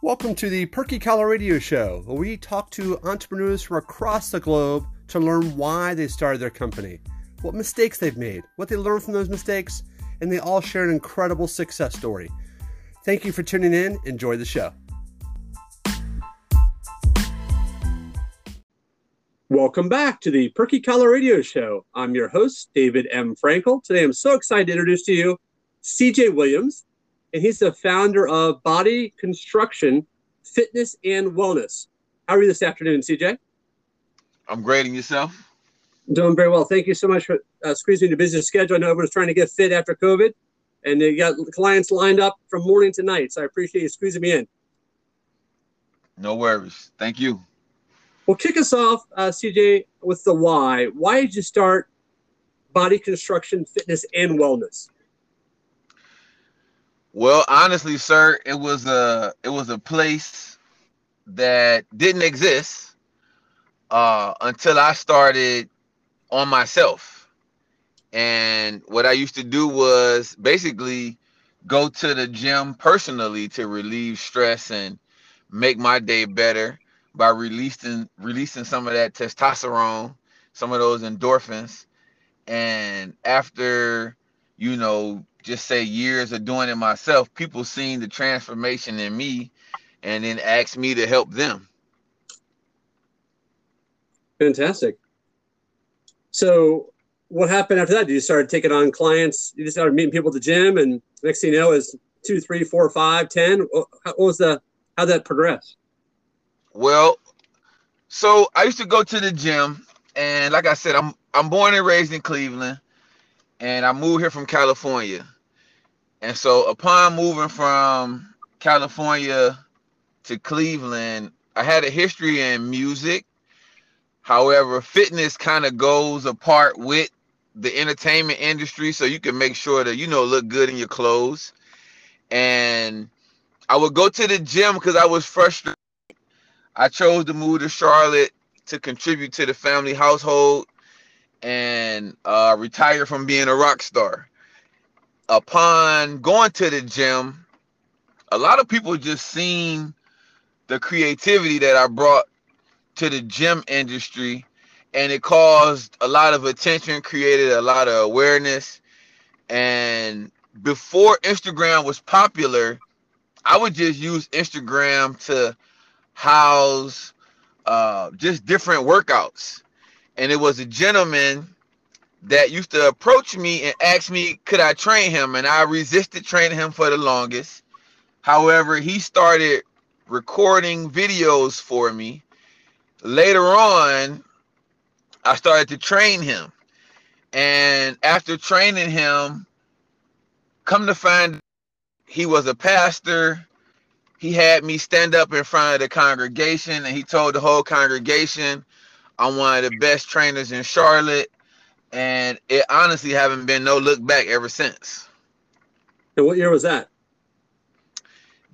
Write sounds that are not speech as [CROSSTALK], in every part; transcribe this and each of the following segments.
Welcome to the Perky Collar Radio Show, where we talk to entrepreneurs from across the globe to learn why they started their company, what mistakes they've made, what they learned from those mistakes, and they all share an incredible success story. Thank you for tuning in. Enjoy the show. Welcome back to the Perky Collar Radio Show. I'm your host, David M. Frankel. Today I'm so excited to introduce to you CJ Williams, and he's the founder of Body Construction Fitness and Wellness. How are you this afternoon, CJ? I'm great, and yourself? doing very well. Thank you so much for uh, squeezing the business schedule. I know everyone's trying to get fit after COVID, and you got clients lined up from morning to night. So I appreciate you squeezing me in. No worries. Thank you. Well, kick us off, uh, CJ, with the why. Why did you start body construction, fitness, and wellness? Well, honestly, sir, it was a it was a place that didn't exist uh, until I started on myself. And what I used to do was basically go to the gym personally to relieve stress and make my day better by releasing releasing some of that testosterone, some of those endorphins. And after, you know, just say years of doing it myself, people seeing the transformation in me and then asked me to help them. Fantastic. So what happened after that? Did you started taking on clients, you just started meeting people at the gym and next thing you know is two, three, four, five, ten. What was the how that progress? Well, so I used to go to the gym, and like I said, I'm I'm born and raised in Cleveland, and I moved here from California. And so upon moving from California to Cleveland, I had a history in music. However, fitness kind of goes apart with the entertainment industry, so you can make sure that you know look good in your clothes. And I would go to the gym because I was frustrated I chose to move to Charlotte to contribute to the family household and uh, retire from being a rock star. Upon going to the gym, a lot of people just seen the creativity that I brought to the gym industry, and it caused a lot of attention, created a lot of awareness. And before Instagram was popular, I would just use Instagram to house uh, just different workouts. And it was a gentleman that used to approach me and ask me, could I train him? And I resisted training him for the longest. However, he started recording videos for me. Later on, I started to train him. And after training him, come to find he was a pastor he had me stand up in front of the congregation and he told the whole congregation I'm one of the best trainers in Charlotte. And it honestly haven't been no look back ever since. And what year was that?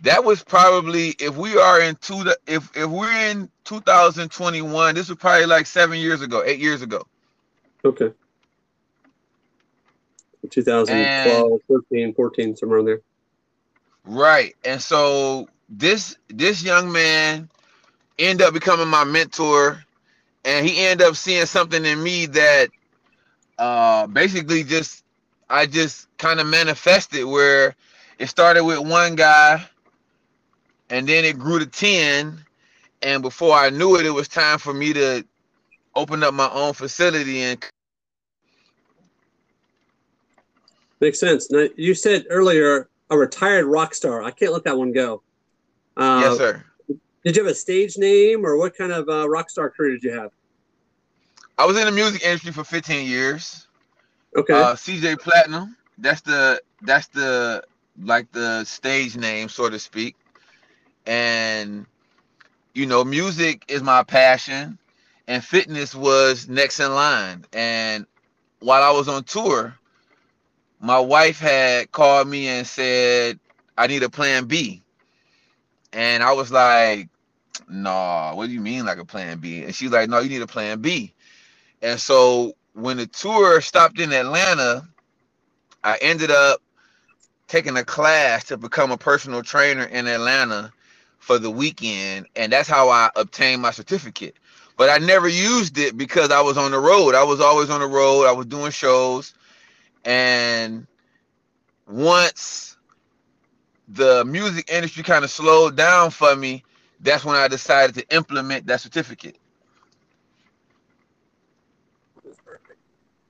That was probably if we are in two if if we're in 2021, this was probably like seven years ago, eight years ago. Okay. 2012, and, 13, 14, somewhere in there. Right. And so this this young man ended up becoming my mentor and he ended up seeing something in me that uh basically just I just kind of manifested where it started with one guy and then it grew to 10 and before I knew it it was time for me to open up my own facility and makes sense. Now you said earlier a retired rock star. I can't let that one go. Uh, yes, sir. Did you have a stage name, or what kind of uh, rock star career did you have? I was in the music industry for 15 years. Okay. Uh, CJ Platinum. That's the that's the like the stage name, so to speak. And you know, music is my passion, and fitness was next in line. And while I was on tour, my wife had called me and said, "I need a plan B." And I was like, nah, what do you mean like a plan B? And she's like, no, you need a plan B. And so when the tour stopped in Atlanta, I ended up taking a class to become a personal trainer in Atlanta for the weekend, and that's how I obtained my certificate. But I never used it because I was on the road. I was always on the road. I was doing shows, and once the music industry kind of slowed down for me, that's when I decided to implement that certificate. perfect.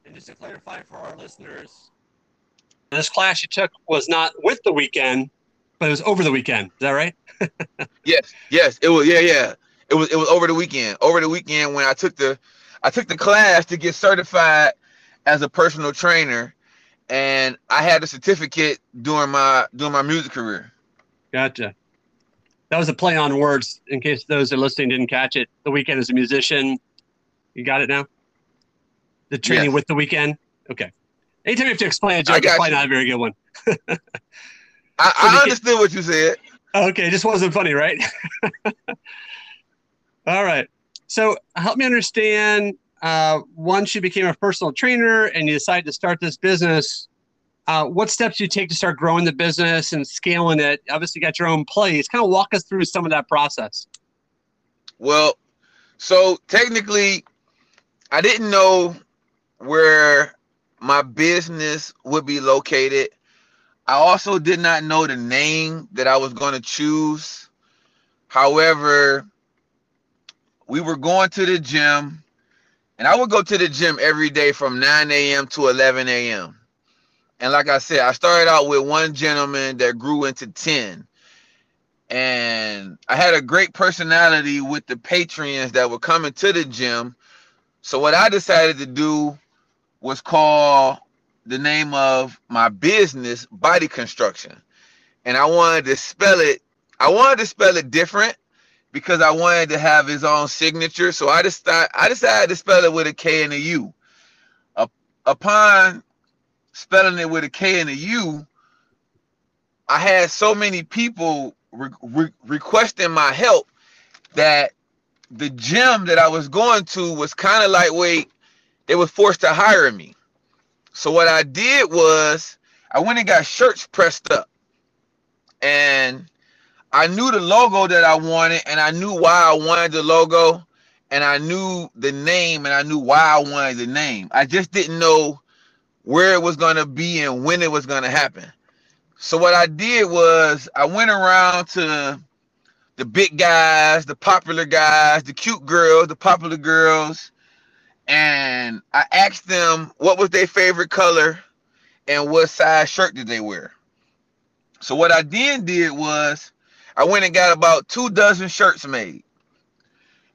And just to clarify for our listeners, this class you took was not with the Weeknd, but it was over the weekend. Is that right? [LAUGHS] yes, yes, it was. Yeah, yeah, it was. It was over the weekend. Over the weekend when I took the, I took the class to get certified as a personal trainer, and I had a certificate during my during my music career. Gotcha. That was a play on words. In case those that are listening didn't catch it, the Weeknd as a musician. You got it now. The training yes. with the Weeknd. Okay. Anytime you have to explain a joke, it's probably you. not a very good one. [LAUGHS] I, I understood what you said. Okay, just wasn't funny, right? [LAUGHS] All right. So help me understand. Uh, once you became a personal trainer and you decided to start this business, uh, what steps you take to start growing the business and scaling it? Obviously, you got your own place. Kind of walk us through some of that process. Well, so technically, I didn't know where my business would be located. I also did not know the name that I was going to choose. However, we were going to the gym, and I would go to the gym every day from 9 a.m. to 11 a.m. And like I said, I started out with one gentleman that grew into 10. And I had a great personality with the patrons that were coming to the gym. So what I decided to do was called the name of my business body construction. And i wanted to spell it i wanted to spell it different because i wanted to have his own signature. So i just thought i decided to spell it with a k and a u. Upon spelling it with a k and a u i had so many people re- re- requesting my help that the gym that i was going to was kind of wait they were forced to hire me. So what I did was I went and got shirts pressed up. And I knew the logo that I wanted and I knew why I wanted the logo and I knew the name and I knew why I wanted the name. I just didn't know where it was going to be and when it was going to happen. So what I did was I went around to the big guys, the popular guys, the cute girls, the popular girls, and I asked them what was their favorite color and what size shirt did they wear. So what I then did was I went and got about two dozen shirts made.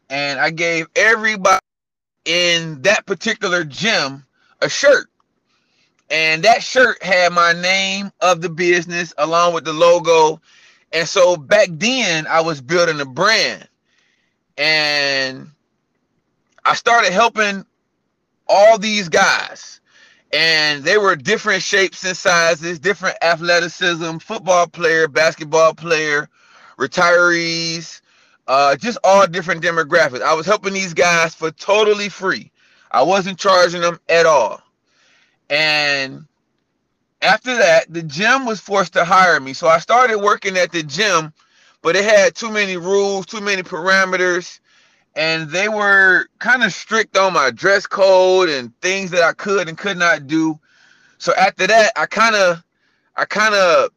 And I gave everybody in that particular gym a shirt. And that shirt had my name of the business along with the logo. And so back then I was building a brand. And I started helping all these guys, and they were different shapes and sizes, different athleticism, football player, basketball player, retirees, uh, just all different demographics. I was helping these guys for totally free. I wasn't charging them at all. And after that, the gym was forced to hire me. So I started working at the gym, but it had too many rules, too many parameters and they were kind of strict on my dress code and things that I could and could not do. So after that, I kind of, I kind of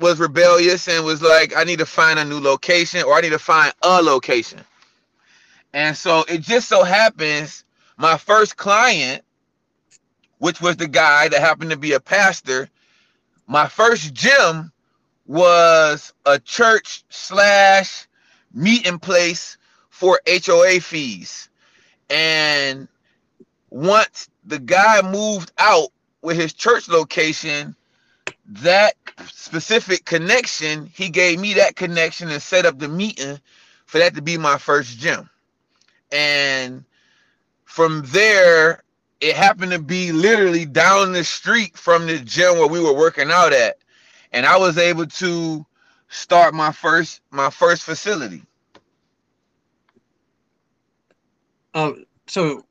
was rebellious and was like, I need to find a new location or I need to find a location. And so it just so happens my first client, which was the guy that happened to be a pastor, my first gym was a church slash meeting place for HOA fees. And once the guy moved out with his church location, that specific connection, he gave me that connection and set up the meeting for that to be my first gym. And from there, it happened to be literally down the street from the gym where we were working out at. And I was able to start my first my first facility. Um, so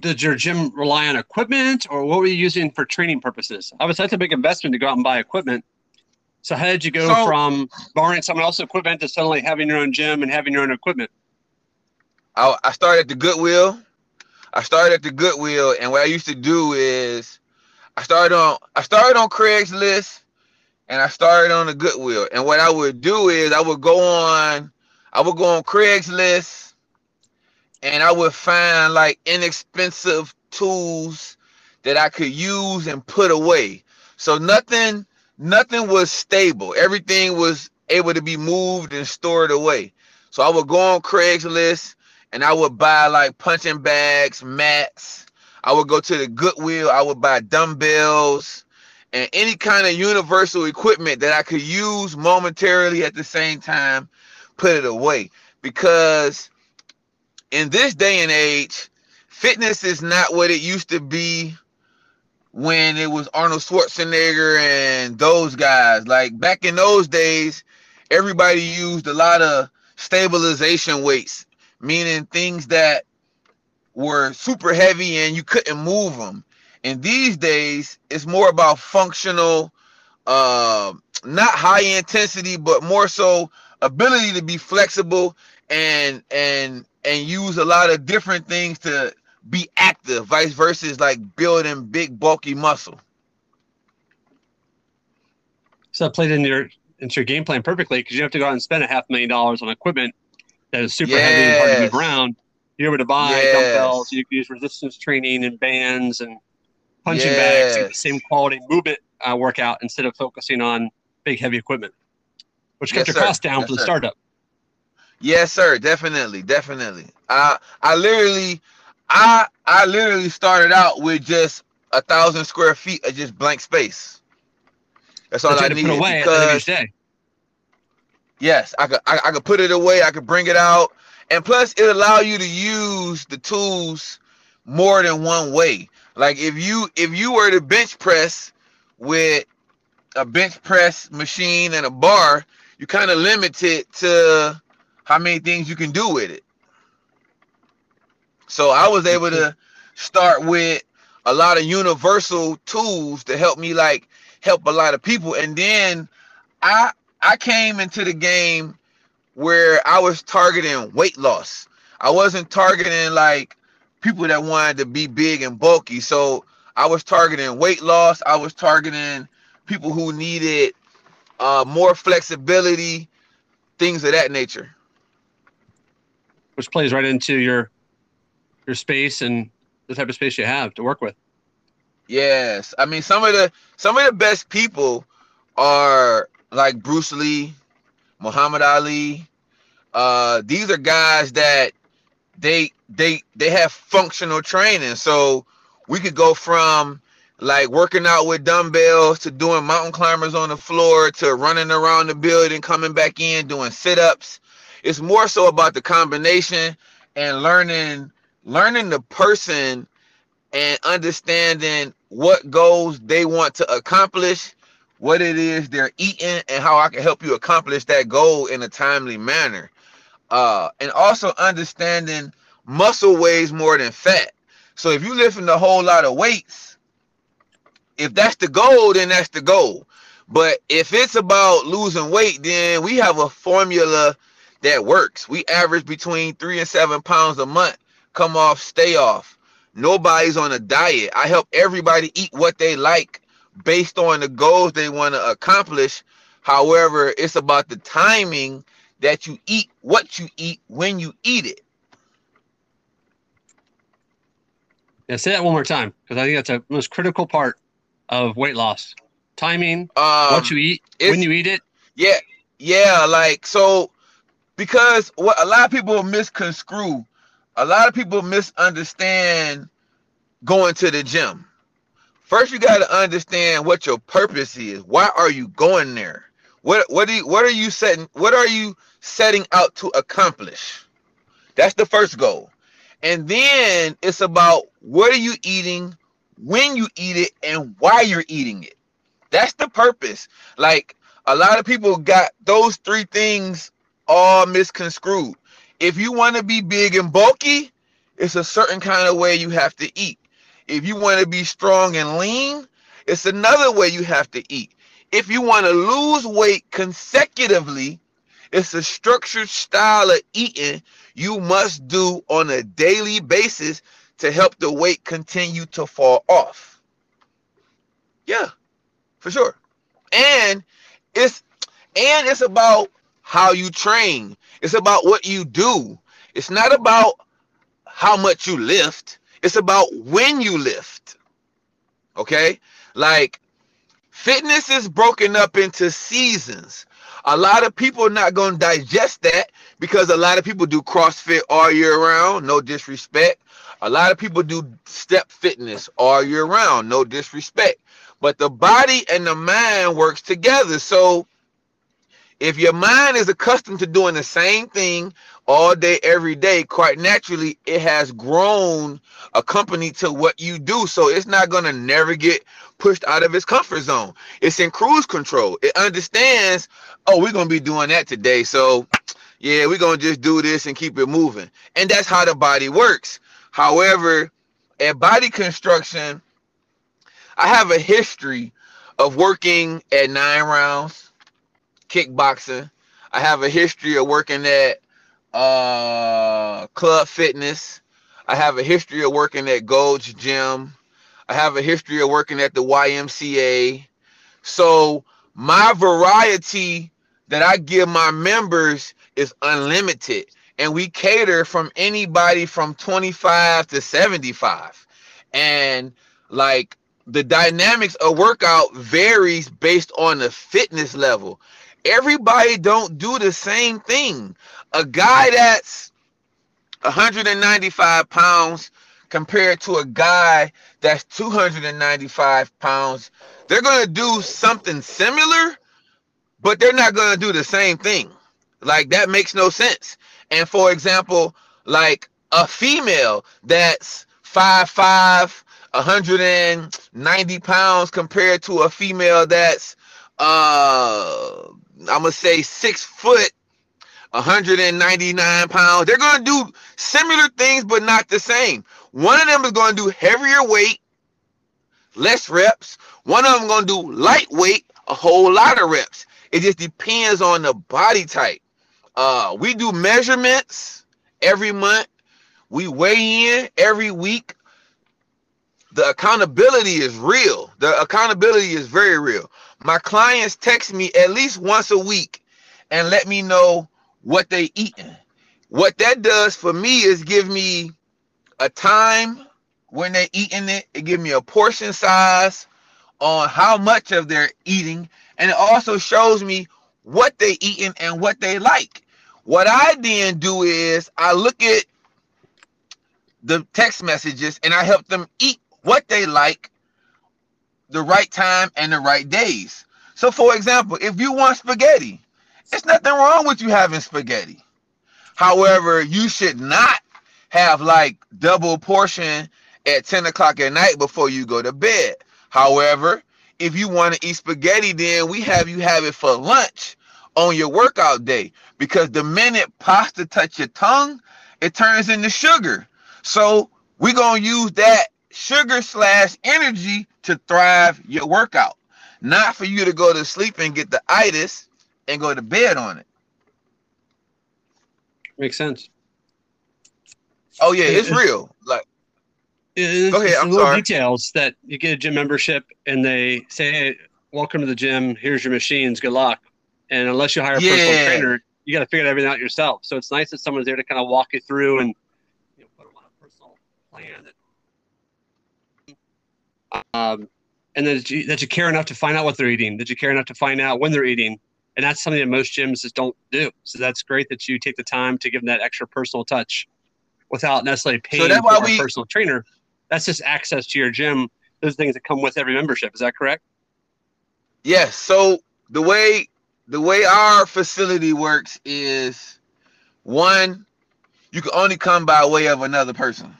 did your gym rely on equipment or what were you using for training purposes? Obviously, that's a big investment to go out and buy equipment. So how did you go So- from borrowing someone else's equipment to suddenly having your own gym and having your own equipment? I, I started at the Goodwill. I started at the Goodwill, and what I used to do is I started on I started on Craigslist, and I started on the Goodwill. And what I would do is I would go on I would go on Craigslist, and I would find like inexpensive tools that I could use and put away. So nothing nothing was stable. Everything was able to be moved and stored away. So I would go on Craigslist and I would buy like punching bags, mats. I would go to the Goodwill. I would buy dumbbells and any kind of universal equipment that I could use momentarily at the same time, put it away. Because in this day and age, fitness is not what it used to be when it was Arnold Schwarzenegger and those guys. Like back in those days, everybody used a lot of stabilization weights meaning things that were super heavy and you couldn't move them. And these days, it's more about functional, uh, not high intensity, but more so ability to be flexible and and and use a lot of different things to be active. Vice versa, is like building big bulky muscle. So that played into your into your game plan perfectly because you have to go out and spend a half million dollars on equipment that is super heavy and hard to move around. You're able to buy Yes. dumbbells, you can use resistance training and bands and punching bags to the same quality movement uh, workout instead of focusing on big heavy equipment, which kept Yes, your sir. costs down Yes, for the sir. startup. Yes, sir. Definitely, definitely. I I literally, I I literally started out with just a thousand square feet of just blank space. That's all I needed put away at the end of because yes, I could I, I could put it away. I could bring it out, and plus it allow you to use the tools more than one way. Like if you if you were to bench press with a bench press machine and a bar, you kind of limited to how many things you can do with it. So I was able to start with a lot of universal tools to help me like help a lot of people. And then I I came into the game where I was targeting weight loss. I wasn't targeting like people that wanted to be big and bulky. So I was targeting weight loss. I was targeting people who needed uh, more flexibility, things of that nature. Which plays right into your your space and the type of space you have to work with. Yes, I mean some of the some of the best people are like Bruce Lee, Muhammad Ali. Uh, these are guys that they they they have functional training. So we could go from like working out with dumbbells to doing mountain climbers on the floor to running around the building, coming back in, doing sit-ups. It's more so about the combination and learning learning the person and understanding what goals they want to accomplish, what it is they're eating, and how I can help you accomplish that goal in a timely manner. Uh, and also understanding muscle weighs more than fat. So if you're lifting a whole lot of weights, if that's the goal, then that's the goal. But if it's about losing weight, then we have a formula that works. We average between three and seven pounds a month. Come off, stay off. Nobody's on a diet. I help everybody eat what they like based on the goals they want to accomplish. However, it's about the timing that you eat what you eat when you eat it. Yeah, say that one more time because I think that's a most critical part of weight loss. Timing, Um, what you eat, when you eat it. Yeah, yeah, like so because what a lot of people misconstrue, a lot of people misunderstand going to the gym. First, you got to understand what your purpose is. Why are you going there? What what do you, what are you setting what are you setting out to accomplish? That's the first goal. And then it's about what are you eating, when you eat it, and why you're eating it. That's the purpose. Like a lot of people got those three things all misconstrued. If you want to be big and bulky, it's a certain kind of way you have to eat. If you want to be strong and lean, it's another way you have to eat. if you want to lose weight consecutively, it's a structured style of eating you must do on a daily basis to help the weight continue to fall off. Yeah, for sure. And it's and it's about how you train. It's about what you do. It's not about how much you lift. It's about when you lift. Okay? Like fitness is broken up into seasons. A lot of people are not going to digest that because a lot of people do CrossFit all year round, no disrespect. A lot of people do step fitness all year round, no disrespect. But the body and the mind works together. So if your mind is accustomed to doing the same thing all day, every day, quite naturally, it has grown accompanied to what you do. So it's not going to never get pushed out of its comfort zone. It's in cruise control. It understands, oh, we're going to be doing that today. So yeah, we're going to just do this and keep it moving. And that's how the body works. However, at body construction, I have a history of working at nine rounds, kickboxing. I have a history of working at uh, club fitness. I have a history of working at Gold's Gym. I have a history of working at the YMCA. So my variety that I give my members is unlimited. And we cater from anybody from 25 to 75. And like the dynamics of workout varies based on the fitness level. Everybody don't do the same thing. A guy that's 195 pounds compared to a guy that's 295 pounds, they're to do something similar, but they're not to do the same thing. Like that makes no sense. And for example, like a female that's five five 190 pounds compared to a female that's uh I'm gonna say six foot 199 pounds. They're gonna do similar things, but not the same. One of them is gonna do heavier weight, less reps. One of them is gonna do lightweight, a whole lot of reps. It just depends on the body type. Uh, we do measurements every month. We weigh in every week the accountability is real. The accountability is very real. My clients text me at least once a week and let me know what they eating. What that does for me is give me a time when they're eating it. It gives me a portion size on how much of they're eating. And it also shows me what they eating and what they like. What I then do is I look at the text messages and I help them eat what they like, the right time, and the right days. So, for example, if you want spaghetti, it's nothing wrong with you having spaghetti. However, you should not have like double portion at 10 o'clock at night before you go to bed. However, if you want to eat spaghetti, then we have you have it for lunch on your workout day because the minute pasta touch your tongue, it turns into sugar. So we're gonna use that sugar slash energy to thrive your workout, not for you to go to sleep and get the itis and go to bed on it. Makes sense. Oh yeah, it's real. Like, it's, go ahead. I'm little sorry. Details that you get a gym membership and they say, hey, "Welcome to the gym. Here's your machines. Good luck." And unless you hire a yeah. personal trainer, you got to figure everything out yourself. So it's nice that someone's there to kind of walk you through and you know, put them on a personal plan that um, and that you, that you care enough to find out what they're eating, that you care enough to find out when they're eating. And that's something that most gyms just don't do. So that's great that you take the time to give them that extra personal touch without necessarily paying so for we, a personal trainer. That's just access to your gym. Those things that come with every membership. Is that correct? Yes. So the way the way our facility works is one, you can only come by way of another person.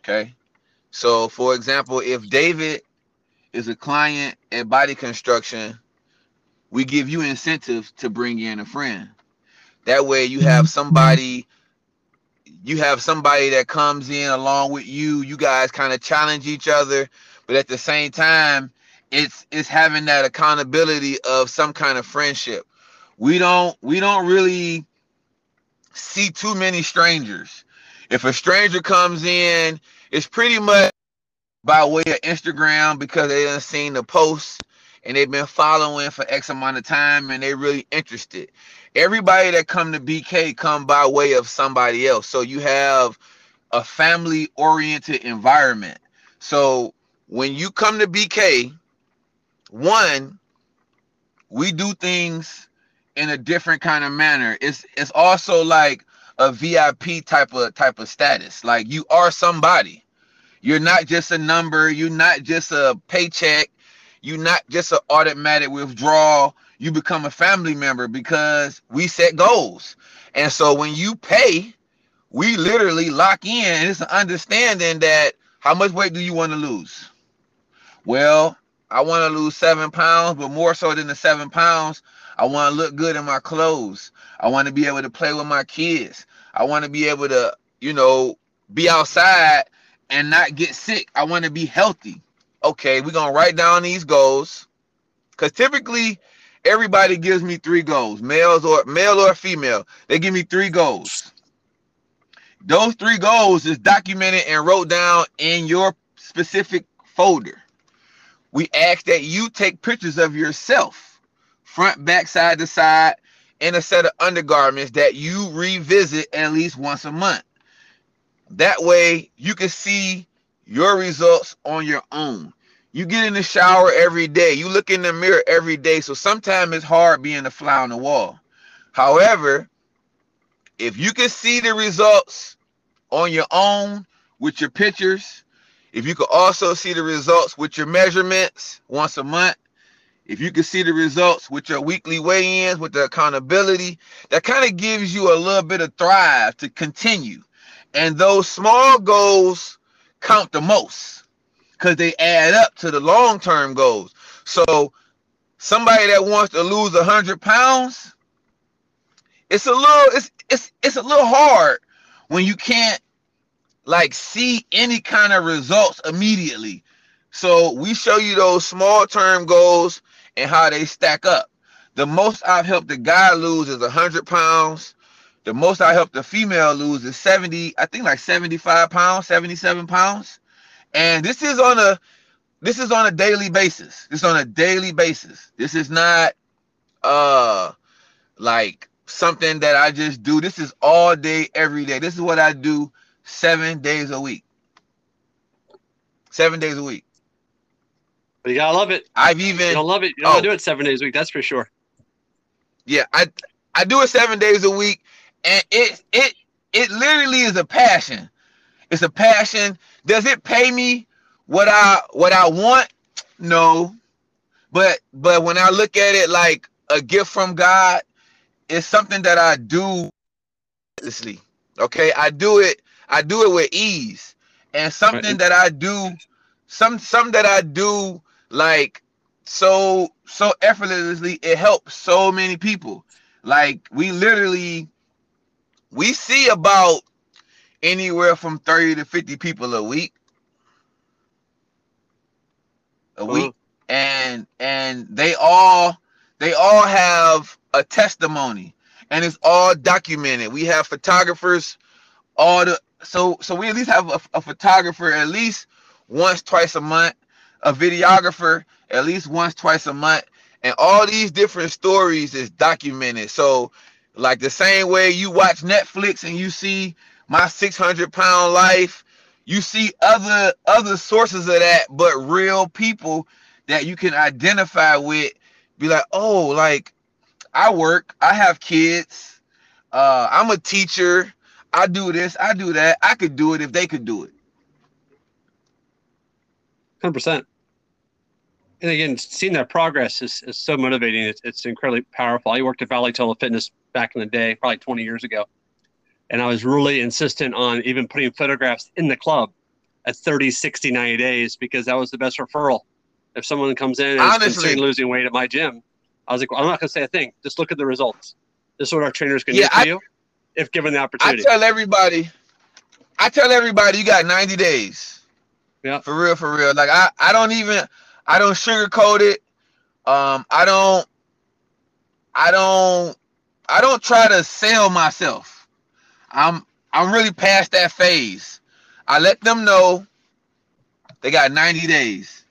Okay. So, for example, if David is a client at Body Construction, we give you incentives to bring in a friend. That way, you have mm-hmm. somebody, you have somebody that comes in along with you. You guys kind of challenge each other, but at the same time, it's it's having that accountability of some kind of friendship. We don't we don't really see too many strangers. If a stranger comes in, it's pretty much by way of Instagram because they done seen the post and they've been following for X amount of time and they're really interested. Everybody that come to BK come by way of somebody else. So you have a family oriented environment. So when you come to BK, one, we do things in a different kind of manner. It's it's also like a VIP type of type of status. Like you are somebody. You're not just a number. You're not just a paycheck. You're not just an automatic withdrawal. You become a family member because we set goals. And so when you pay, we literally lock in. It's an understanding that how much weight do you want to lose? Well, I want to lose seven pounds, but more so than the seven pounds, I want to look good in my clothes. I want to be able to play with my kids. I want to be able to, you know, be outside and not get sick. I want to be healthy. Okay, we're going to write down these goals. Because typically, everybody gives me three goals males or male or female. They give me three goals. Those three goals is documented and wrote down in your specific folder. We ask that you take pictures of yourself, front, back, side to side, in a set of undergarments that you revisit at least once a month. That way you can see your results on your own. You get in the shower every day. You look in the mirror every day. So sometimes it's hard being a fly on the wall. However, if you can see the results on your own with your pictures, if you could also see the results with your measurements once a month, if you can see the results with your weekly weigh-ins, with the accountability, that kind of gives you a little bit of thrive to continue. And those small goals count the most because they add up to the long-term goals. So somebody that wants to lose a hundred pounds, it's a little it's it's it's a little hard when you can't like see any kind of results immediately. So we show you those small term goals and how they stack up. The most I've helped the guy lose is 100 pounds. The most I helped the female lose is 70, I think like 75 pounds, 77 pounds. And this is on a this is on a daily basis. This is on a daily basis. This is not uh like something that I just do. This is all day, every day. This is what I do seven days a week. Seven days a week. But you gotta love it. I've even you don't love it. You don't oh, do it seven days a week. That's for sure. Yeah, I I do it seven days a week, and it it it literally is a passion. It's a passion. Does it pay me what I what I want? No, but but when I look at it like a gift from God, it's something that I do. Okay, I do it I do it with ease. And something right. that I do, some some that I do like so so effortlessly, it helps so many people. Like we literally we see about anywhere from 30 to 50 people a week. A uh-huh. week. And and they all they all have a testimony and it's all documented. We have photographers all the so so we at least have a, a photographer at least once twice a month a videographer at least once twice a month and all these different stories is documented so like the same way you watch netflix and you see my 600 pound life you see other other sources of that but real people that you can identify with be like oh like i work i have kids uh i'm a teacher I do this, I do that. I could do it if they could do it. Hundred percent. And again, seeing that progress is, is so motivating. It's, it's incredibly powerful. I worked at Bally Total Fitness back in the day, probably 20 years ago. And I was really insistent on even putting photographs in the club at 30, 60, 90 days because that was the best referral. If someone comes in and Honestly, is losing weight at my gym, I was like, well, I'm not going to say a thing. Just look at the results. This is what our trainers can yeah, do for I, you if given the opportunity. I tell everybody, I tell everybody you got 90 days. Yeah. For real, for real. Like I, I don't even I don't sugarcoat it. Um, I don't, I don't, I don't try to sell myself. I'm, I'm really past that phase. I let them know they got 90 days.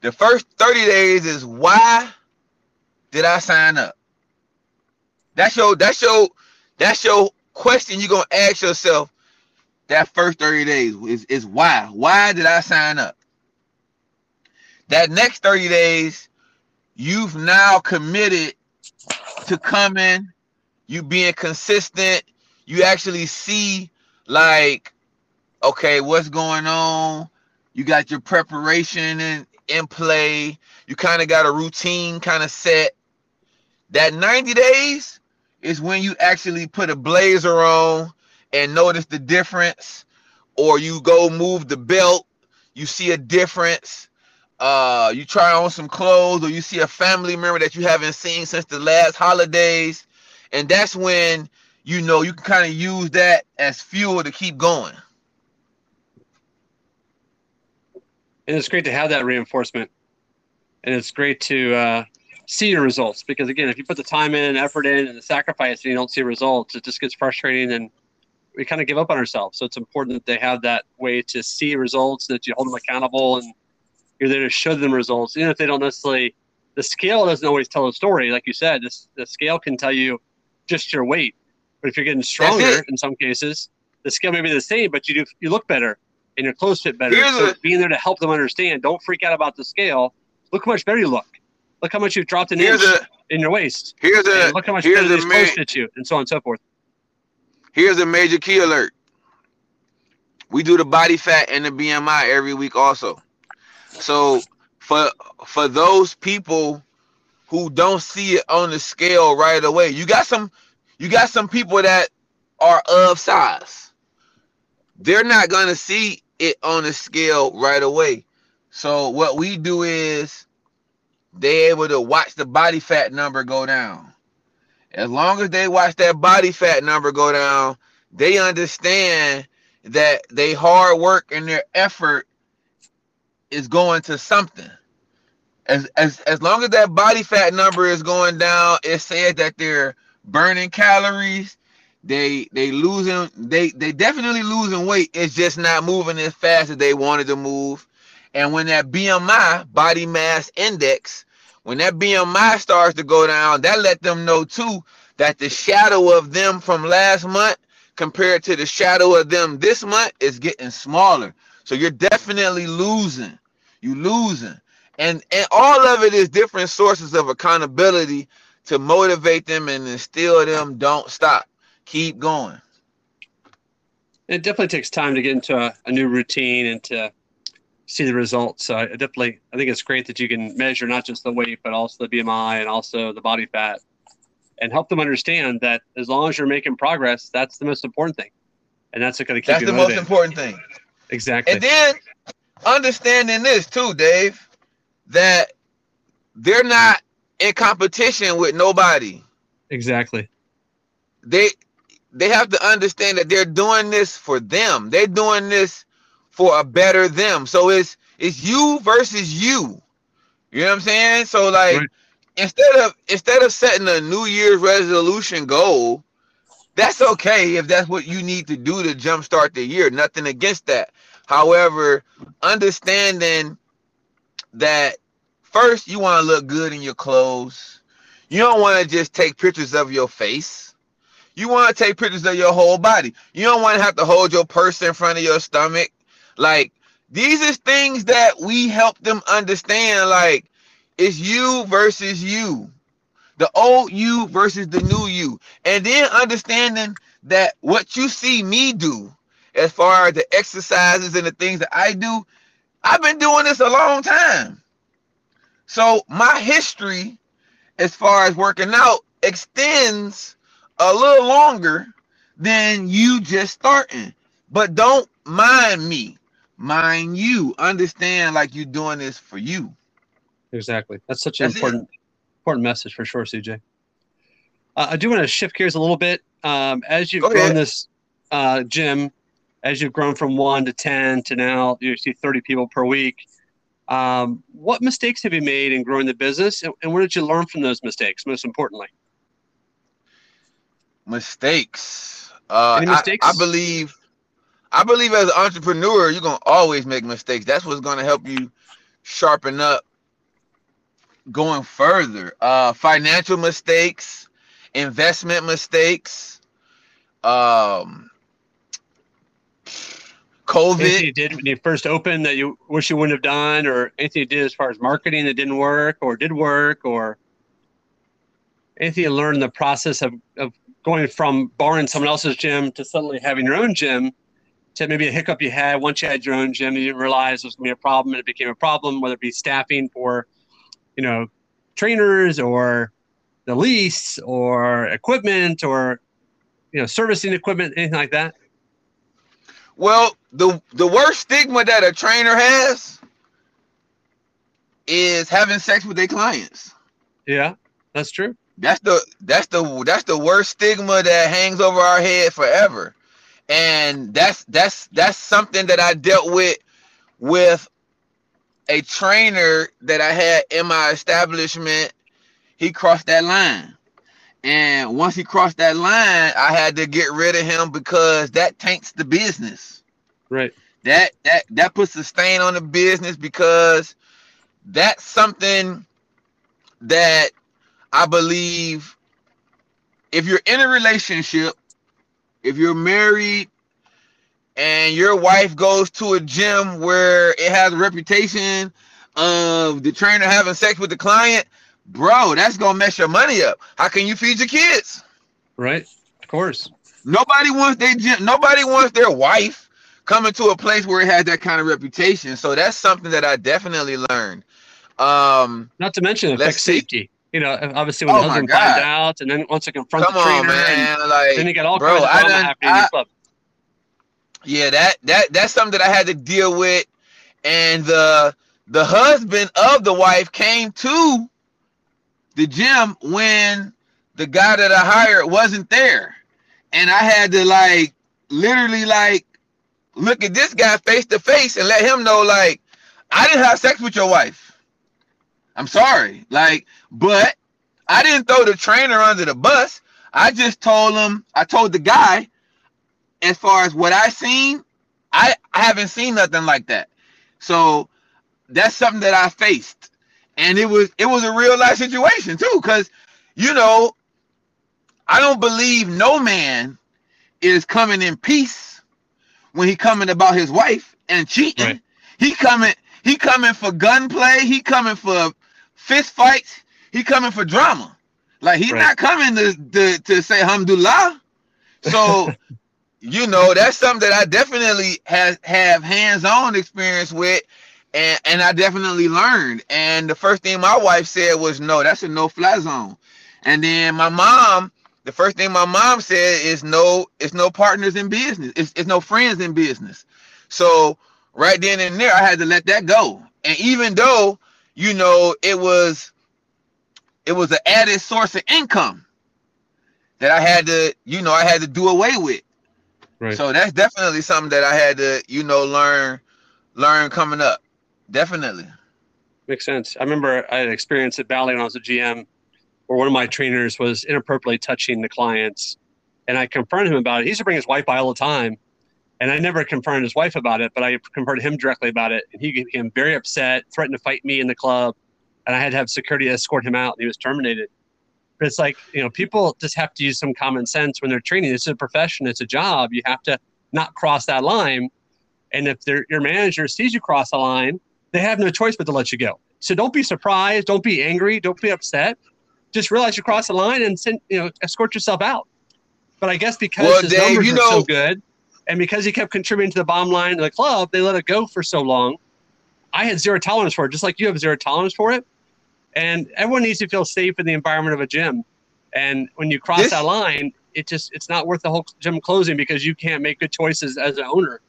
The first 30 days is why did I sign up? That's your, that's your, that's your question you're gonna ask yourself that first 30 days is, is why? Why did I sign up? That next 30 days, you've now committed to coming, you being consistent, you actually see like, okay, what's going on? You got your preparation in, in play, you kind of got a routine kind of set. That 90 days is when you actually put a blazer on and notice the difference, or you go move the belt, you see a difference. Uh, you try on some clothes, or you see a family member that you haven't seen since the last holidays, and that's when you know you can kind of use that as fuel to keep going. And it's great to have that reinforcement, and it's great to uh, see your results because again, if you put the time in, and effort in, and the sacrifice, and you don't see results, it just gets frustrating and we kind of give up on ourselves. So it's important that they have that way to see results, that you hold them accountable, and you're there to show them results, even if they don't necessarily. The scale doesn't always tell a story, like you said. This, the scale can tell you just your weight, but if you're getting stronger, in some cases, the scale may be the same, but you do you look better and your clothes fit better. Here's so a- being there to help them understand. Don't freak out about the scale. Look how much better you look. Look how much you've dropped an Here's inch a in your waist. here's a And look how much here's better these ma- clothes fit you, and so on and so forth. here's a major key alert. We do the body fat and the BMI every week also. So for for those people who don't see it on the scale right away, you got some you got some people that are of size. They're not gonna see it on the scale right away. So what we do is they able to watch the body fat number go down. As long as they watch that body fat number go down, they understand that they hard work and their effort is going to something. As as as long as that body fat number is going down, it says that they're burning calories. They they losing they they definitely losing weight. It's just not moving as fast as they wanted to move. And when that BMI body mass index, when that BMI starts to go down, that let them know too that the shadow of them from last month compared to the shadow of them this month is getting smaller. So you're definitely losing. You losing. And and all of it is different sources of accountability to motivate them and instill them don't stop. Keep going. It definitely takes time to get into a, a new routine and to see the results. So I definitely, I think it's great that you can measure not just the weight, but also the BMI and also the body fat, and help them understand that as long as you're making progress, that's the most important thing, and that's going to keep That's the most important thing. Exactly. And then understanding this too, Dave, that they're not in competition with nobody. exactly. They they have to understand that they're doing this for them. They're doing this for a better them. So it's it's you versus you. You know what I'm saying? So like Right. instead of instead of setting a New Year's resolution goal, that's okay if that's what you need to do to jumpstart the year. Nothing against that. However, understanding that first you want to look good in your clothes. You don't want to just take pictures of your face. You want to take pictures of your whole body. You don't want to have to hold your purse in front of your stomach. Like these is things that we help them understand. Like it's you versus you, the old you versus the new you, and then understanding that what you see me do, as far as the exercises and the things that I do, I've been doing this a long time. So my history, as far as working out, extends a little longer than you just starting. But don't mind me, mind you. Understand like you're doing this for you. Exactly. That's such an That's it. important important message for sure, CJ. Uh, I do want to shift gears a little bit. Um, as you've grown this uh, gym, as you've grown from one to ten to now, you see thirty people per week. Um, what mistakes have you made in growing the business, and, and what did you learn from those mistakes? Most importantly, mistakes. Uh, Any mistakes? I, I believe, I believe as an entrepreneur, you're gonna always make mistakes. That's what's gonna help you sharpen up going further. Uh, financial mistakes, investment mistakes, um, COVID. anything you did when you first opened that you wish you wouldn't have done, or anything you did as far as marketing that didn't work, or did work, or anything you learned in the process of, of going from borrowing someone else's gym to suddenly having your own gym to maybe a hiccup you had once you had your own gym you didn't realize was going to be a problem and it became a problem whether it be staffing for you know trainers or the lease or equipment or you know servicing equipment anything like that Well, the the worst stigma that a trainer has is having sex with their clients. yeah that's true That's the that's the that's the worst stigma that hangs over our head forever. And that's that's that's something that I dealt with with a trainer that I had in my establishment. He crossed that line. And once he crossed that line, I had to get rid of him because that taints the business right that that that puts a stain on the business because that's something that I believe if you're in a relationship, if you're married and your wife goes to a gym where it has a reputation of the trainer having sex with the client, bro, that's gonna mess your money up. How can you feed your kids? right of course Nobody wants their gym, nobody wants their wife coming to a place where it had that kind of reputation. So that's something that I definitely learned. Um, Not to mention it affects safety. You know, obviously when Oh the husband God. finds out, and then once it confronts come the on, trainer, man. and Like, then you got all bro, kinds of drama done, happening in I, your club. yeah, that that that's something that I had to deal with. And the the husband of the wife came to the gym when the guy that I hired wasn't there. And I had to like literally like look at this guy face to face and let him know like I didn't have sex with your wife. I'm sorry. Like, but I didn't throw the trainer under the bus. I just told him, I told the guy, as far as what I seen, I, I haven't seen nothing like that. So that's something that I faced. And it was it was a real life situation too, because you know, I don't believe no man is coming in peace when he coming about his wife and cheating. Right. He coming he coming for gunplay, he coming for fist fights, he coming for drama. Like he's Right. not coming to, to to say alhamdulillah. So [LAUGHS] you know that's something that I definitely has have hands-on experience with and and I definitely learned. And the first thing my wife said was no, that's a no-fly zone. And then my mom, the first thing my mom said is no, it's no partners in business. It's, it's no friends in business. So right then and there, I had to let that go. And even though, you know, it was it was an added source of income that I had to, you know, I had to do away with. Right. So that's definitely something that I had to, you know, learn learn coming up. Definitely. Makes sense. I remember I had an experience at Bally when I was a GM where one of my trainers was inappropriately touching the clients. And I confronted him about it. He used to bring his wife by all the time. And I never confronted his wife about it, but I confronted him directly about it. And he became very upset, threatened to fight me in the club. And I had to have security escort him out, and he was terminated. But it's like, you know, people just have to use some common sense when they're training. It's a profession, it's a job. You have to not cross that line. And if your manager sees you cross the line, they have no choice but to let you go. So don't be surprised, don't be angry, don't be upset. Just realize you crossed the line and send, you know, escort yourself out. But I guess because Well, his Dave, numbers you were so good, and because he kept contributing to the bottom line of the club, they let it go for so long. I had zero tolerance for it, just like you have zero tolerance for it. And everyone needs to feel safe in the environment of a gym. And when you cross This- that line, it just it's not worth the whole gym closing because you can't make good choices as an owner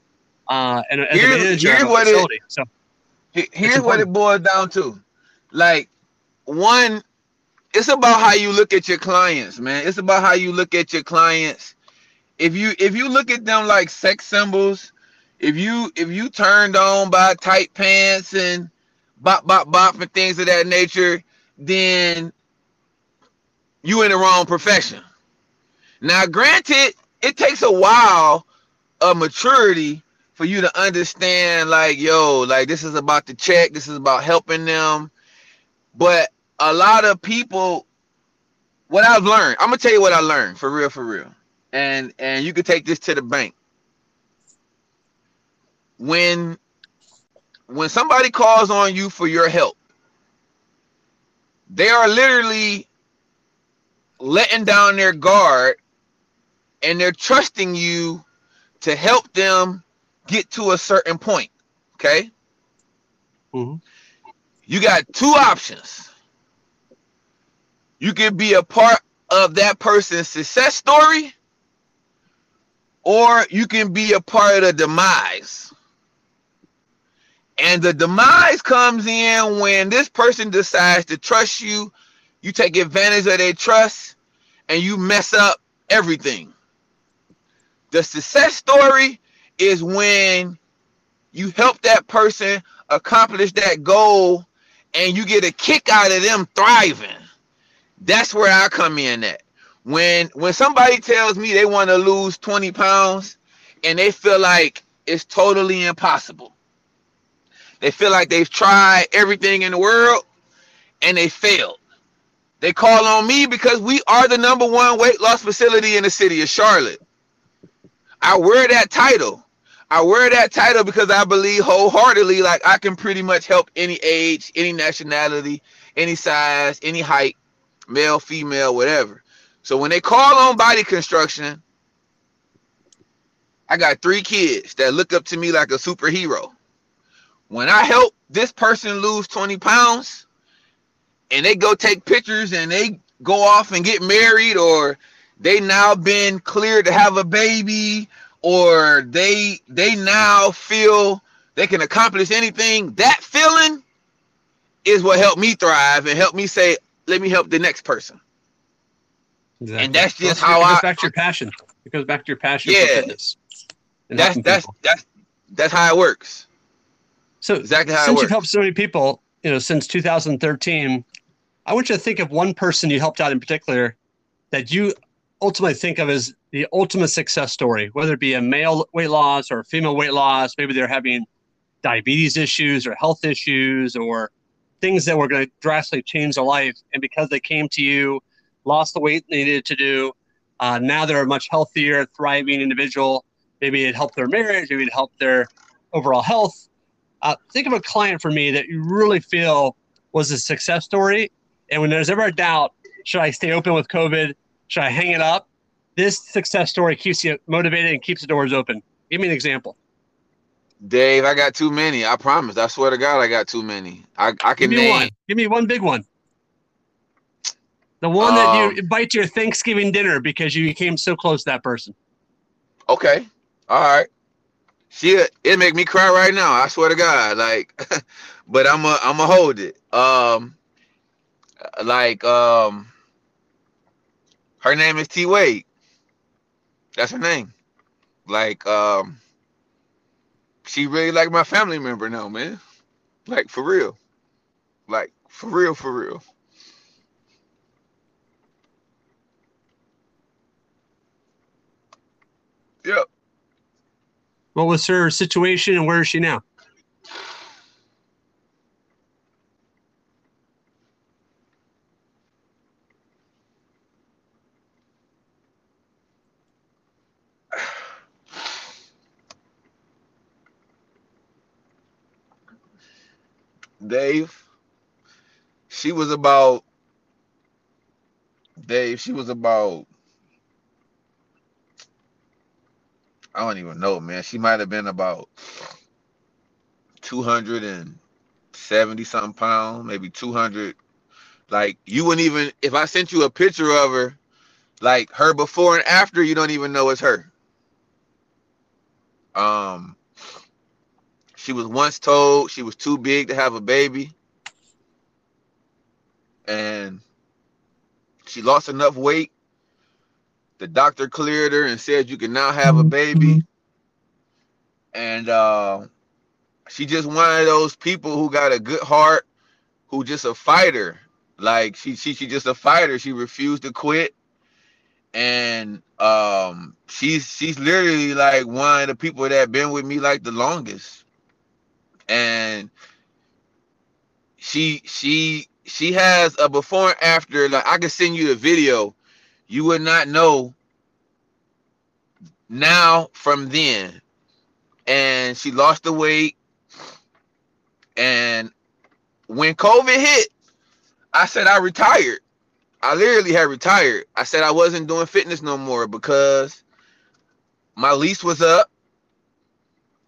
uh, and as Here's- a manager a what it- so Here's what it boils down to. Like, one, it's about how you look at your clients, man. It's about how you look at your clients. If you if you look at them like sex symbols, if you if you turned on by tight pants and bop, bop, bop, and things of that nature, then you in the wrong profession. Now, granted, it takes a while of maturity for you to understand, like, yo, like this is about the check, this is about helping them. But a lot of people, what I've learned, I'm gonna tell you what I learned for real, for real. And and you can take this to the bank. When when somebody calls on you for your help, they are literally letting down their guard and they're trusting you to help them get to a certain point. Okay. Mhm. You got two options. You can be a part of that person's success story, or you can be a part of the demise. And the demise comes in when this person decides to trust you, you take advantage of their trust, and you mess up everything. The success story is when you help that person accomplish that goal and you get a kick out of them thriving. That's where I come in at. When when somebody tells me they want to lose 20 pounds and they feel like it's totally impossible. They feel like they've tried everything in the world and they failed. They call on me because we are the number one weight loss facility in the city of Charlotte. I wear that title. I wear that title because I believe wholeheartedly like I can pretty much help any age, any nationality, any size, any height, male, female, whatever. So when they call on body construction, I got three kids that look up to me like a superhero. When I help this person lose 20 pounds and they go take pictures and they go off and get married or they now been cleared to have a baby or they they now feel they can accomplish anything that feeling is what helped me thrive and help me say let me help the next person Exactly. and that's just Well, how it goes I back to your passion. It goes back to your passion for Yeah. fitness. that's that's people. that's that's how it works so exactly how it since you've helped so many people, you know, since 2013, I want you to think of one person you helped out in particular that you ultimately think of as the ultimate success story, whether it be a male weight loss or a female weight loss. Maybe they're having diabetes issues or health issues or things that were going to drastically change their life. And because they came to you, lost the weight they needed to do, uh, now they're a much healthier, thriving individual. Maybe it helped their marriage, maybe it helped their overall health. Uh, think of a client for me that you really feel was a success story. And when there's ever a doubt, should I stay open with COVID? Should I hang it up? This success story keeps you motivated and keeps the doors open. Give me an example. Dave i got too many i promise i swear to god i got too many i, I can Give me name one. Give me one big one. The one that you Um, invite to your Thanksgiving dinner because you came so close to that person. Okay. All right. Shit, it make me cry right now. I swear to God. Like, [LAUGHS] but I'm a I'm a hold it. Um, like um, her name is T Wade. That's her name. Like um, she really like my family member now, man. Like for real. Like for real, for real. Yep. What was her situation and where is she now? Dave, she was about Dave, she was about I don't even know, man. She might have been about 270 something pounds, maybe 200. Like you wouldn't even if I sent you a picture of her, like her before and after, you don't even know it's her. Um she was once told she was too big to have a baby. And she lost enough weight. The doctor cleared her and said you can now have a baby. And uh, she just one of those people who got a good heart, who just a fighter. Like she she she just a fighter. She refused to quit. And um she's she's literally like one of the people that been with me like the longest. And she she she has a before and after like I can send you the video. You would not know now from then. And she lost the weight. And when COVID hit, I said I retired. I literally had retired. I said I wasn't doing fitness no more because my lease was up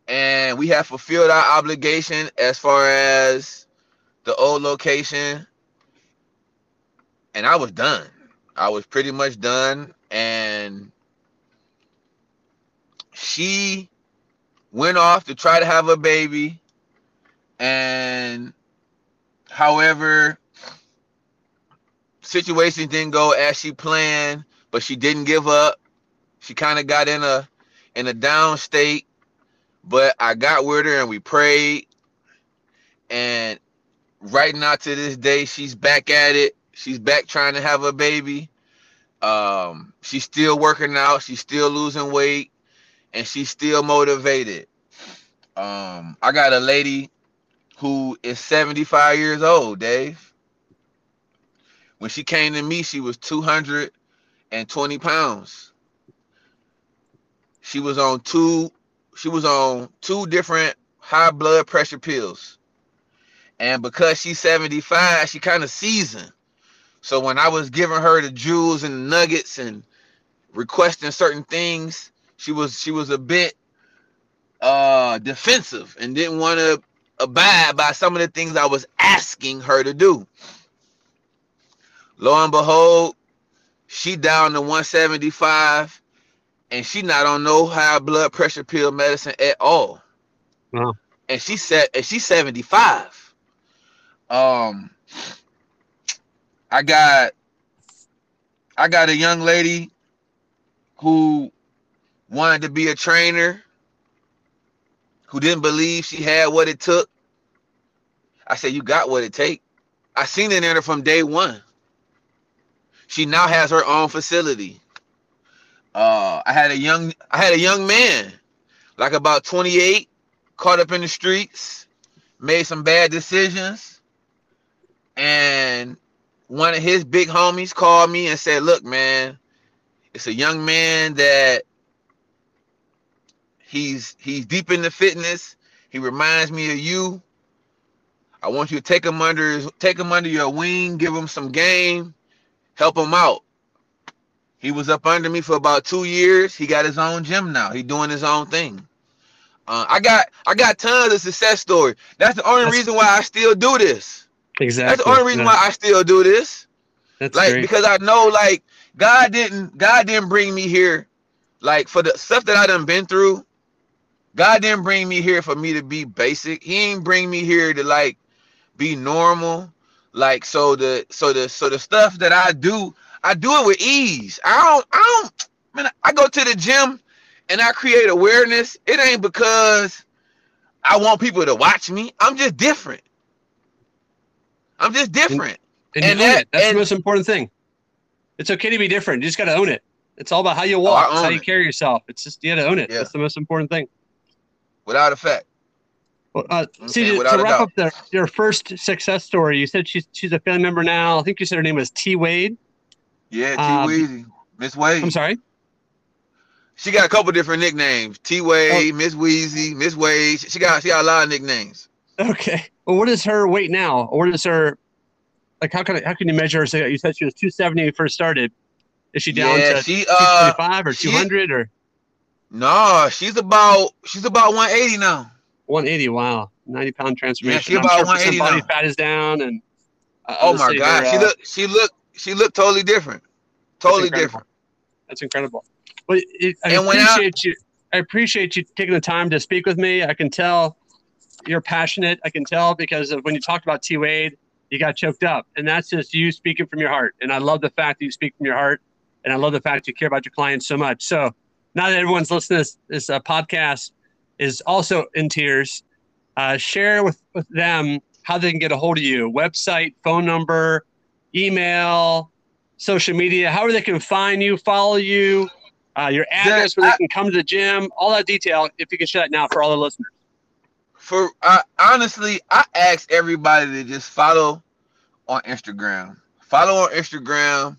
and we have fulfilled our obligation as far as the old location. And I was done. I was pretty much done. And she went off to try to have a baby. And however situation didn't go as she planned but she didn't give up. She kind of got in a in a down state but i got with her and we prayed and right now to this day she's back at it she's back trying to have a baby um she's still working out she's still losing weight and she's still motivated. Um, I got a lady who is 75 years old, Dave. When she came to me, she was 220 pounds. She was on two, she was on two different high blood pressure pills. And because she's 75, she kind of seasoned. So when I was giving her the jewels and the nuggets and requesting certain things, she was she was a bit uh defensive and didn't want to abide by some of the things I was asking her to do. Lo and behold, she down to 175 and she not on no high blood pressure pill medicine at all. Wow. And she said and she's 75. Um I got I got a young lady who wanted to be a trainer, who didn't believe she had what it took. I said, You got what it take. I seen it in her from day one. She now has her own facility. Uh, I had a young I had a young man, like about 28, caught up in the streets, made some bad decisions, and one of his big homies called me and said, Look, man, it's a young man that He's he's deep into fitness. He reminds me of you. I want you to take him under take him under your wing, give him some game, help him out. He was up under me for about two years. He got his own gym now. He doing his own thing. Uh, I got I got tons of success story. That's the only That's, reason why I still do this. Exactly. That's the only reason why I still do this. That's like great. because I know like God didn't God didn't bring me here like for the stuff that I done been through. God didn't bring me here for me to be basic. He ain't bring me here to like be normal. Like so the so the so the stuff that I do, I do it with ease. I don't I don't man, I go to the gym and I create awareness. It ain't because I want people to watch me. I'm just different. I'm just different. And, and, and that, it. That's and, the most important thing. It's okay to be different. You just got to own it. It's all about how you walk. Oh, how you carry yourself. It's just you got to own it. Yeah. That's the most important thing without effect. Well, uh, see, to, to wrap up the, your first success story, you said she's she's a family member now. I think you said her name was T Wade. Yeah, T um, Weezy, Miss Wade. I'm sorry. She got a couple different nicknames: T Wade, oh. Miss Weezy, Miss Wade. She got she got a lot of nicknames. Okay. Well, what is her weight now? What is her like? How can I, how can you measure her? So you said she was 270 when you first started. Is she down yeah, to she, uh, 225 or 200 or? No, she's about she's about 180 now. 180. Wow, 90 pound transformation. Yeah, she's about sure 180 body now. fat is down, and uh, oh my god, her, uh, she look she look she looked totally different. Totally that's different. That's incredible. But it, I and appreciate I, you. I appreciate you taking the time to speak with me. I can tell you're passionate. I can tell because of when you talked about T Wade, you got choked up, and that's just you speaking from your heart. And I love the fact that you speak from your heart, and I love the fact that you care about your clients so much. So now that everyone's listening to this, this uh, podcast is also in tears, uh, share with, with them how they can get a hold of you website, phone number, email, social media, however they can find you, follow you, uh, your address where they can come to the gym, all that detail. If you can share that now for all the listeners. For uh, honestly, I ask everybody to just follow on Instagram. Follow on Instagram,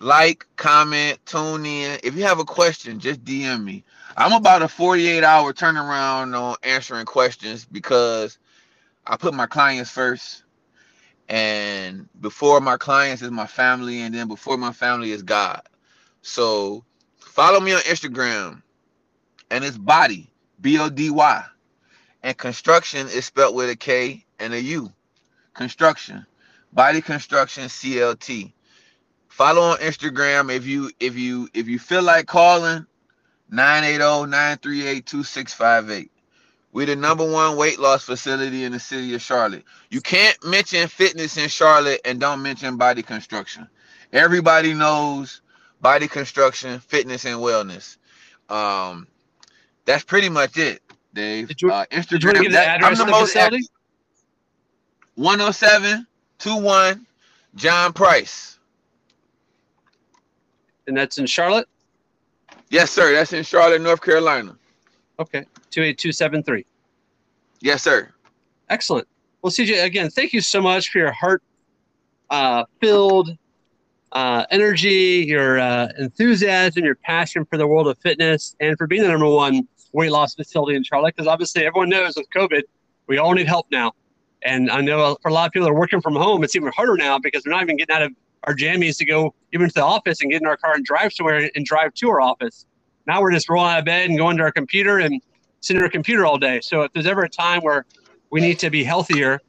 like, comment, tune in. If you have a question, just DM me. I'm about a 48 hour turnaround on answering questions because I put my clients first. And before my clients is my family, and then before my family is God. So follow me on Instagram. And it's body, B O D Y. And construction is spelled with a K and a U. Construction. Body construction CLT. Follow on Instagram if you if you if you feel like calling 980-938-2658. We're the number one weight loss facility in the city of Charlotte. You can't mention fitness in Charlotte and don't mention body construction. Everybody knows body construction, fitness, and wellness. Um, that's pretty much it, Dave. Did you, uh, Instagram. Did you to the I'm the, the facility? Active. 107 21 John Price. And that's in Charlotte? Yes, sir. That's in Charlotte, North Carolina. Okay. 28273. Yes, sir. Excellent. Well, CJ, again, thank you so much for your heart uh, filled uh, energy, your uh, enthusiasm, your passion for the world of fitness, and for being the number one weight loss facility in Charlotte. Because obviously, everyone knows with COVID, we all need help now. And I know for a lot of people that are working from home, it's even harder now because they're not even getting out of our jammies to go even to the office and get in our car and drive somewhere and drive to our office. Now we're just rolling out of bed and going to our computer and sitting at our computer all day. So if there's ever a time where we need to be healthier,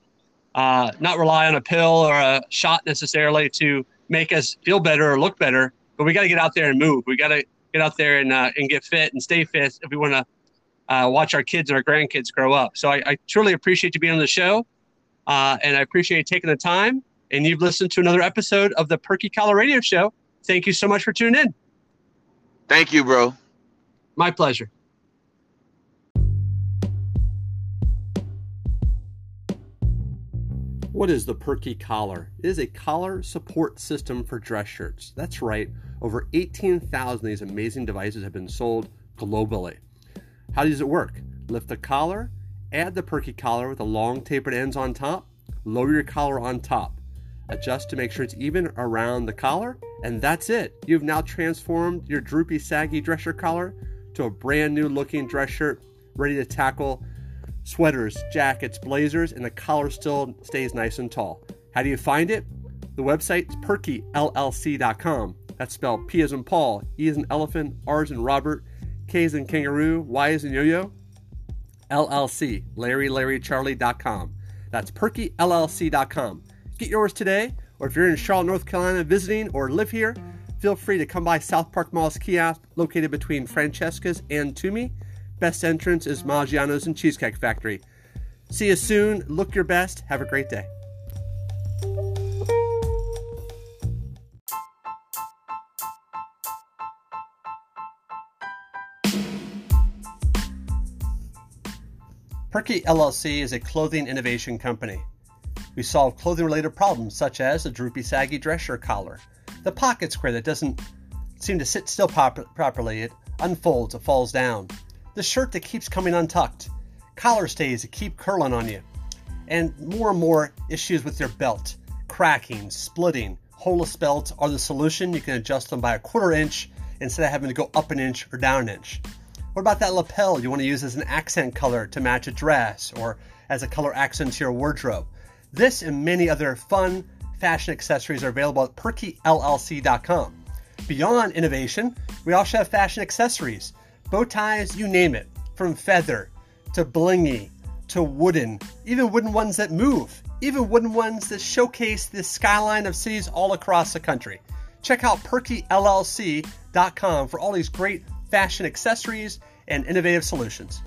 uh, not rely on a pill or a shot necessarily to make us feel better or look better, but we got to get out there and move. We got to get out there and uh, and get fit and stay fit if we want to uh, watch our kids and our grandkids grow up. So I, I truly appreciate you being on the show. Uh, and I appreciate you taking the time. And you've listened to another episode of the Perky Collar Radio Show. Thank you so much for tuning in. Thank you, bro. My pleasure. What is the Perky Collar? It is a collar support system for dress shirts. That's right, over 18,000 of these amazing devices have been sold globally. How does it work? Lift the collar, Add the perky collar with the long tapered ends on top. Lower your collar on top. Adjust to make sure it's even around the collar, and that's it. You've now transformed your droopy, saggy dress shirt collar to a brand new looking dress shirt ready to tackle sweaters, jackets, blazers, and the collar still stays nice and tall. How do you find it? The website is perkyllc.com. That's spelled P as in Paul, E as in elephant, R as in Robert, K as in kangaroo, Y as in yo-yo, LLC, LarryLarryCharlie.com. That's PerkyLLC.com. Get yours today, or if you're in Charlotte, North Carolina visiting or live here, feel free to come by South Park Mall's kiosk located between Francesca's and Tumi. Best entrance is Maggiano's and Cheesecake Factory. See you soon. Look your best. Have a great day. Perky LLC is a clothing innovation company. We solve clothing related problems such as a droopy, saggy dress shirt collar, the pocket square that doesn't seem to sit still properly, it unfolds, it falls down, the shirt that keeps coming untucked, collar stays that keep curling on you, and more and more issues with your belt, cracking, splitting. Holeless belts are the solution. You can adjust them by a quarter inch instead of having to go up an inch or down an inch. What about that lapel you want to use as an accent color to match a dress or as a color accent to your wardrobe? This and many other fun fashion accessories are available at perkyllc.com. Beyond innovation, we also have fashion accessories, bow ties, you name it, from feather to blingy to wooden, even wooden ones that move, even wooden ones that showcase the skyline of cities all across the country. Check out perkyllc.com for all these great fashion accessories, and innovative solutions.